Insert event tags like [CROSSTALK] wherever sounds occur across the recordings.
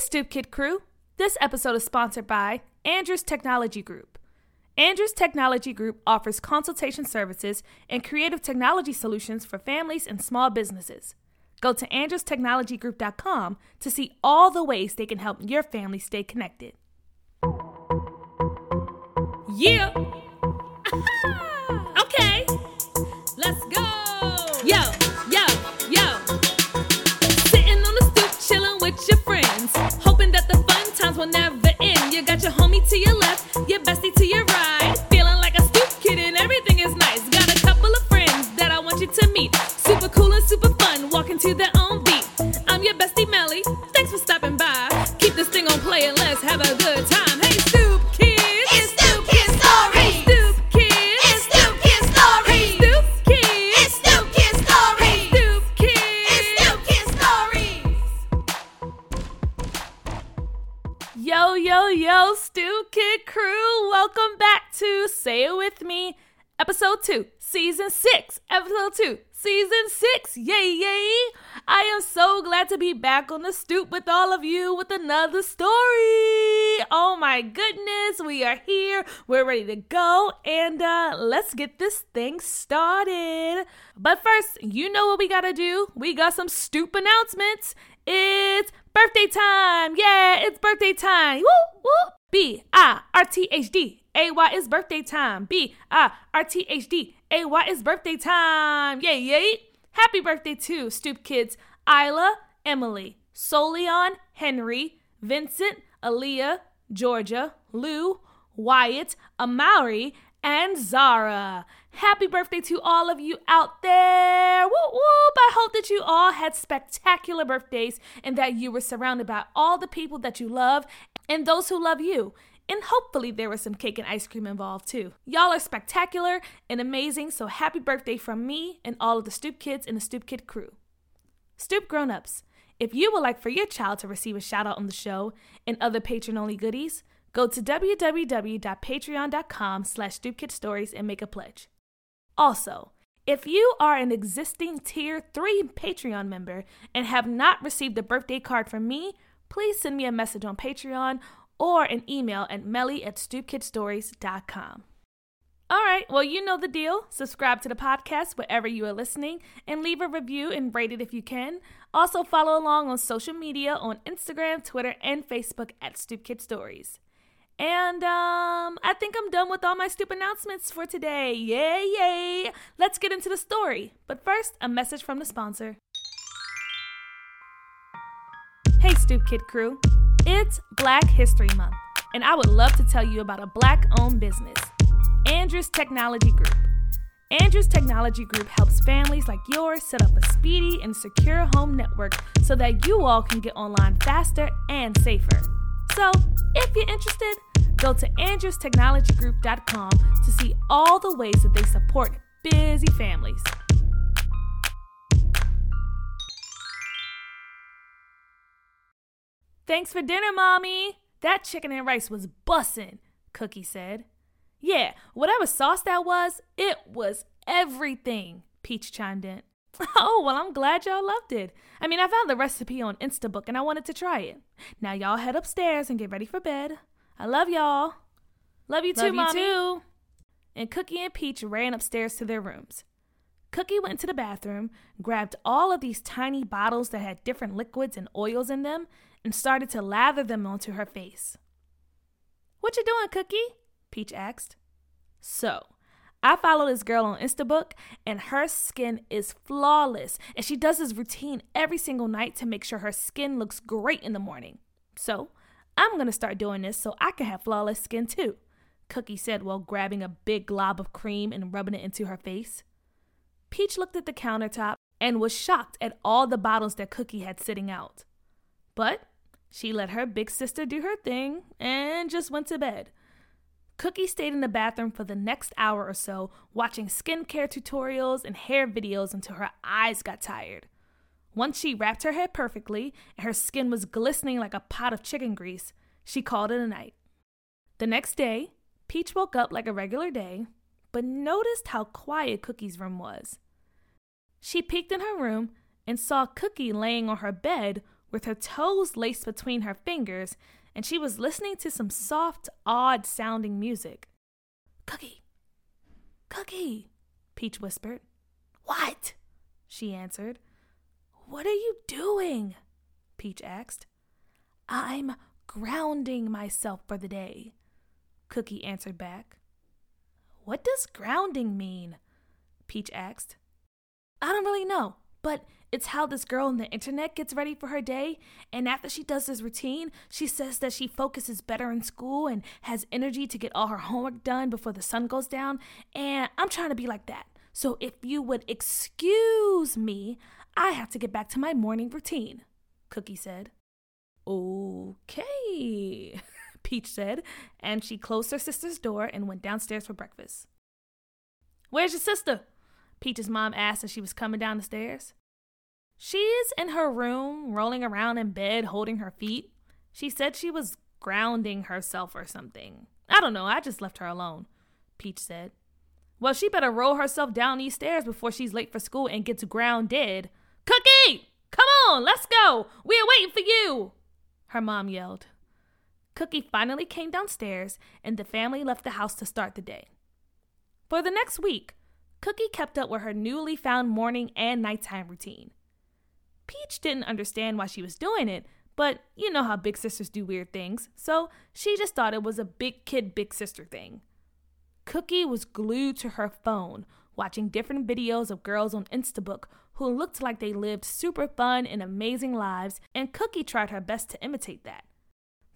Stoop Kid crew. This episode is sponsored by Andrews Technology Group. Andrews Technology Group offers consultation services and creative technology solutions for families and small businesses. Go to andrewstechnologygroup.com to see all the ways they can help your family stay connected. Yeah. Kid crew. Welcome back to Say It With Me, episode 2, season 6. Episode 2, season 6. Yay, yay. I am so glad to be back on the stoop with all of you with another story. Oh my goodness, we are here. We're ready to go. And uh, let's get this thing started. But first, you know what we gotta do. We got some stoop announcements. It's birthday time. Yeah, it's birthday time. Woo, woo. B I R T H D A Y is birthday time. B I R T H D A Y is birthday time. Yay, yay. Happy birthday to Stoop Kids Isla, Emily, Solion, Henry, Vincent, Aaliyah, Georgia, Lou, Wyatt, Amari, and Zara. Happy birthday to all of you out there. Whoop whoop. I hope that you all had spectacular birthdays and that you were surrounded by all the people that you love and those who love you. And hopefully there was some cake and ice cream involved too. Y'all are spectacular and amazing, so happy birthday from me and all of the Stoop Kids and the Stoop Kid crew. Stoop grown-ups, if you would like for your child to receive a shout out on the show and other patron-only goodies, go to www.patreon.com slash stoopkidstories and make a pledge. Also, if you are an existing Tier 3 Patreon member and have not received a birthday card from me, please send me a message on Patreon or an email at melly at stoopkidstories.com. All right, well, you know the deal. Subscribe to the podcast wherever you are listening and leave a review and rate it if you can. Also, follow along on social media on Instagram, Twitter, and Facebook at Stoop Kid Stories. And um, I think I'm done with all my stupid announcements for today. Yay, yay! Let's get into the story. But first, a message from the sponsor. Hey, Stoop Kid crew. It's Black History Month, and I would love to tell you about a black owned business, Andrews Technology Group. Andrews Technology Group helps families like yours set up a speedy and secure home network so that you all can get online faster and safer. So, if you're interested, go to andrewstechnologygroup.com to see all the ways that they support busy families. Thanks for dinner, Mommy. That chicken and rice was bussin', Cookie said. Yeah, whatever sauce that was, it was everything, Peach chimed in. [LAUGHS] Oh, well, I'm glad y'all loved it. I mean, I found the recipe on Instabook and I wanted to try it. Now, y'all head upstairs and get ready for bed. I love y'all. Love you too, Love you Mommy. too. And Cookie and Peach ran upstairs to their rooms. Cookie went to the bathroom, grabbed all of these tiny bottles that had different liquids and oils in them, and started to lather them onto her face. What you doing, Cookie? Peach asked. So, I follow this girl on Instabook, and her skin is flawless, and she does this routine every single night to make sure her skin looks great in the morning. So, I'm gonna start doing this so I can have flawless skin too, Cookie said while grabbing a big glob of cream and rubbing it into her face. Peach looked at the countertop and was shocked at all the bottles that Cookie had sitting out. But she let her big sister do her thing and just went to bed. Cookie stayed in the bathroom for the next hour or so, watching skincare tutorials and hair videos until her eyes got tired. Once she wrapped her hair perfectly and her skin was glistening like a pot of chicken grease, she called it a night. The next day, Peach woke up like a regular day, but noticed how quiet Cookie's room was. She peeked in her room and saw Cookie laying on her bed with her toes laced between her fingers, and she was listening to some soft, odd sounding music. Cookie! Cookie! Peach whispered. What? She answered. What are you doing? Peach asked. I'm grounding myself for the day, Cookie answered back. What does grounding mean? Peach asked. I don't really know, but it's how this girl on the internet gets ready for her day. And after she does this routine, she says that she focuses better in school and has energy to get all her homework done before the sun goes down. And I'm trying to be like that. So if you would excuse me, I have to get back to my morning routine, Cookie said. Okay, [LAUGHS] Peach said, and she closed her sister's door and went downstairs for breakfast. Where's your sister? Peach's mom asked as she was coming down the stairs. She's in her room, rolling around in bed, holding her feet. She said she was grounding herself or something. I don't know, I just left her alone, Peach said. Well, she better roll herself down these stairs before she's late for school and gets grounded. Cookie! Come on, let's go! We're waiting for you! Her mom yelled. Cookie finally came downstairs, and the family left the house to start the day. For the next week, Cookie kept up with her newly found morning and nighttime routine. Peach didn't understand why she was doing it, but you know how big sisters do weird things, so she just thought it was a big kid, big sister thing. Cookie was glued to her phone, watching different videos of girls on Instabook who looked like they lived super fun and amazing lives, and Cookie tried her best to imitate that.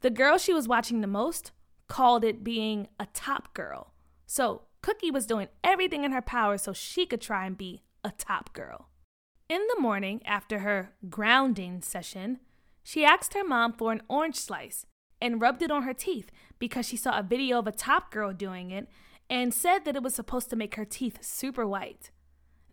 The girl she was watching the most called it being a top girl. So Cookie was doing everything in her power so she could try and be a top girl. In the morning, after her grounding session, she asked her mom for an orange slice and rubbed it on her teeth because she saw a video of a top girl doing it and said that it was supposed to make her teeth super white.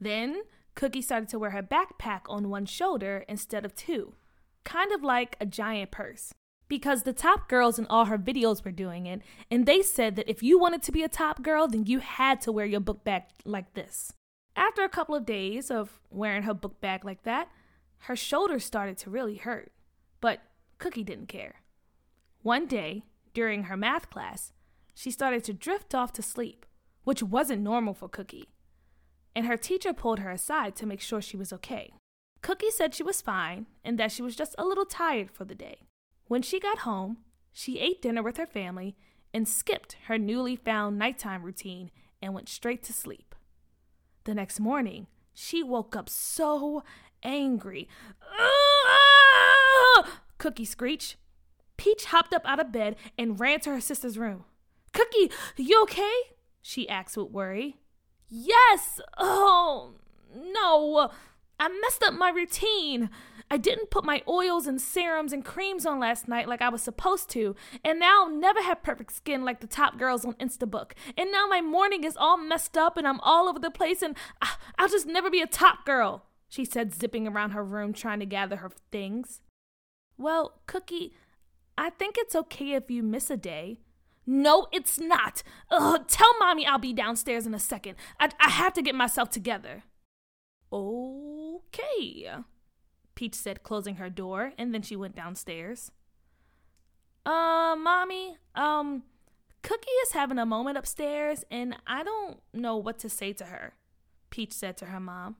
Then, Cookie started to wear her backpack on one shoulder instead of two, kind of like a giant purse. Because the top girls in all her videos were doing it, and they said that if you wanted to be a top girl, then you had to wear your book bag like this. After a couple of days of wearing her book bag like that, her shoulders started to really hurt. But Cookie didn't care. One day, during her math class, she started to drift off to sleep, which wasn't normal for Cookie. And her teacher pulled her aside to make sure she was okay. Cookie said she was fine and that she was just a little tired for the day. When she got home, she ate dinner with her family and skipped her newly found nighttime routine and went straight to sleep. The next morning, she woke up so angry. Cookie screeched. Peach hopped up out of bed and ran to her sister's room. Cookie, you okay? she asked with worry. Yes! Oh, no! I messed up my routine. I didn't put my oils and serums and creams on last night like I was supposed to, and now I'll never have perfect skin like the top girls on Instabook. And now my morning is all messed up and I'm all over the place and I'll just never be a top girl, she said, zipping around her room trying to gather her things. Well, Cookie, I think it's okay if you miss a day. No, it's not. Ugh, tell mommy I'll be downstairs in a second. I, I have to get myself together. Oh. Okay, Peach said, closing her door, and then she went downstairs. Uh, mommy, um, Cookie is having a moment upstairs, and I don't know what to say to her, Peach said to her mom.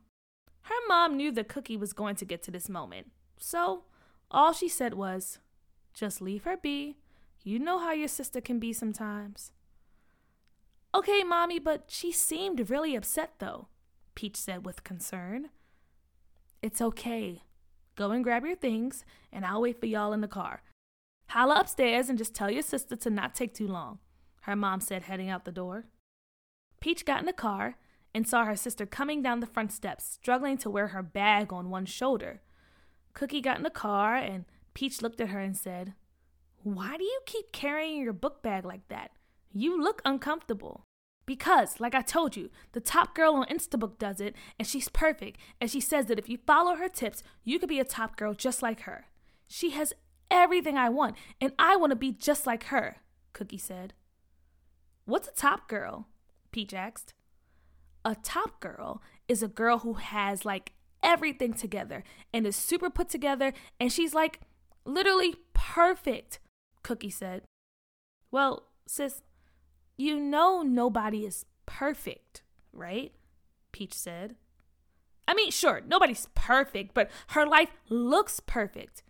Her mom knew that Cookie was going to get to this moment, so all she said was, just leave her be. You know how your sister can be sometimes. Okay, mommy, but she seemed really upset, though, Peach said with concern. It's okay, Go and grab your things, and I'll wait for y'all in the car. Holla upstairs and just tell your sister to not take too long, her mom said, heading out the door. Peach got in the car and saw her sister coming down the front steps, struggling to wear her bag on one shoulder. Cookie got in the car, and Peach looked at her and said, Why do you keep carrying your book bag like that? You look uncomfortable. Because, like I told you, the top girl on Instabook does it, and she's perfect, and she says that if you follow her tips, you could be a top girl just like her. She has everything I want, and I want to be just like her, Cookie said. What's a top girl? Peach asked. A top girl is a girl who has like everything together and is super put together, and she's like literally perfect, Cookie said. Well, sis, you know nobody is perfect, right? Peach said. I mean, sure, nobody's perfect, but her life looks perfect.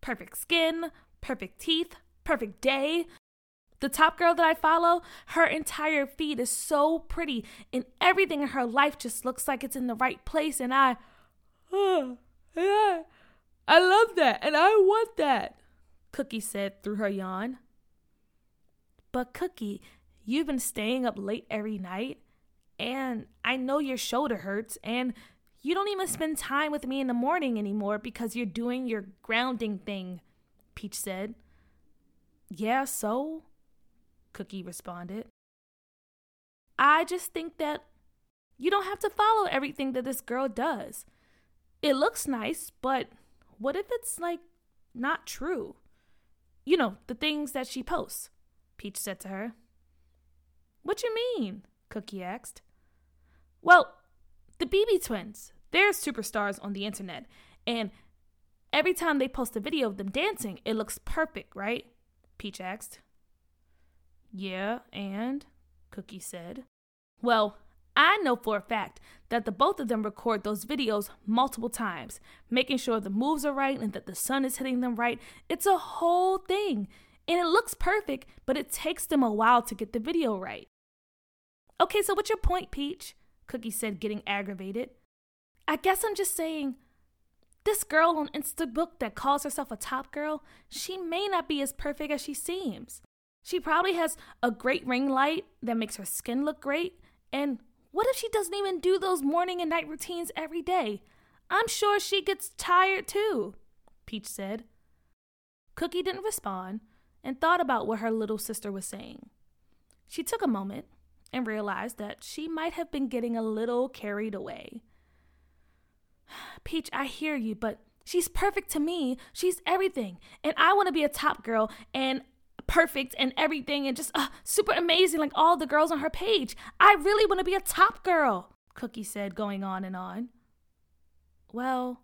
Perfect skin, perfect teeth, perfect day. The top girl that I follow, her entire feed is so pretty, and everything in her life just looks like it's in the right place. And I, oh, [SIGHS] yeah, I love that, and I want that, Cookie said through her yawn. But, Cookie, you've been staying up late every night, and I know your shoulder hurts, and you don't even spend time with me in the morning anymore because you're doing your grounding thing, Peach said. Yeah, so? Cookie responded. I just think that you don't have to follow everything that this girl does. It looks nice, but what if it's like not true? You know, the things that she posts, Peach said to her. What you mean? Cookie asked. Well, the BB twins. They're superstars on the internet. And every time they post a video of them dancing, it looks perfect, right? Peach asked. Yeah, and? Cookie said. Well, I know for a fact that the both of them record those videos multiple times, making sure the moves are right and that the sun is hitting them right. It's a whole thing. And it looks perfect, but it takes them a while to get the video right. Okay, so what's your point, Peach? Cookie said, getting aggravated. I guess I'm just saying, this girl on Instabook that calls herself a top girl, she may not be as perfect as she seems. She probably has a great ring light that makes her skin look great. And what if she doesn't even do those morning and night routines every day? I'm sure she gets tired too, Peach said. Cookie didn't respond and thought about what her little sister was saying. She took a moment and realized that she might have been getting a little carried away. [SIGHS] Peach, I hear you, but she's perfect to me. She's everything. And I want to be a top girl and perfect and everything and just uh, super amazing like all the girls on her page. I really want to be a top girl, Cookie said, going on and on. Well,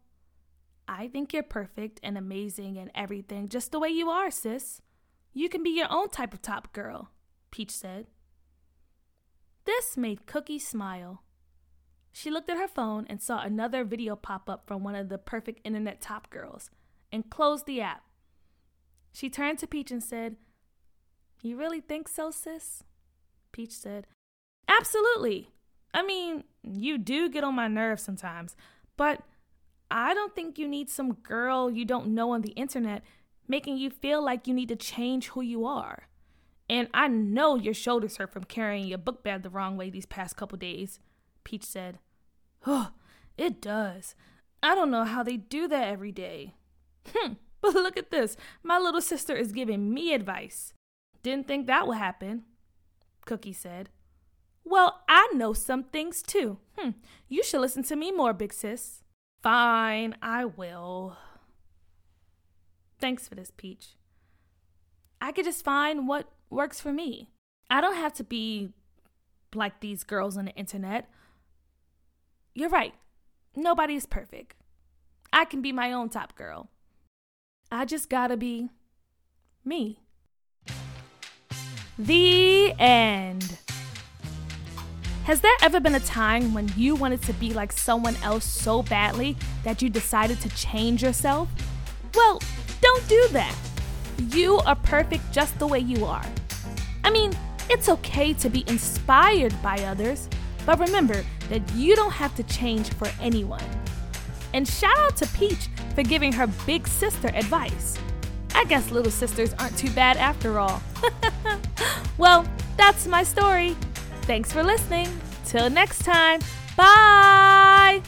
I think you're perfect and amazing and everything just the way you are, sis. You can be your own type of top girl, Peach said. This made Cookie smile. She looked at her phone and saw another video pop up from one of the perfect internet top girls and closed the app. She turned to Peach and said, You really think so, sis? Peach said, Absolutely. I mean, you do get on my nerves sometimes, but I don't think you need some girl you don't know on the internet making you feel like you need to change who you are. And I know your shoulders hurt from carrying your book bag the wrong way these past couple days. Peach said. Oh, [SIGHS] it does. I don't know how they do that every day. Hmm, but look at this. My little sister is giving me advice. Didn't think that would happen, Cookie said. Well, I know some things too. Hmm, you should listen to me more, big sis. Fine, I will. Thanks for this, Peach. I could just find what works for me. I don't have to be like these girls on the internet you're right. Nobody's perfect. I can be my own top girl. I just gotta be me. The end. Has there ever been a time when you wanted to be like someone else so badly that you decided to change yourself? Well, don't do that. You are perfect just the way you are. I mean, it's okay to be inspired by others, but remember that you don't have to change for anyone. And shout out to Peach for giving her big sister advice. I guess little sisters aren't too bad after all. [LAUGHS] well, that's my story. Thanks for listening. Till next time, bye!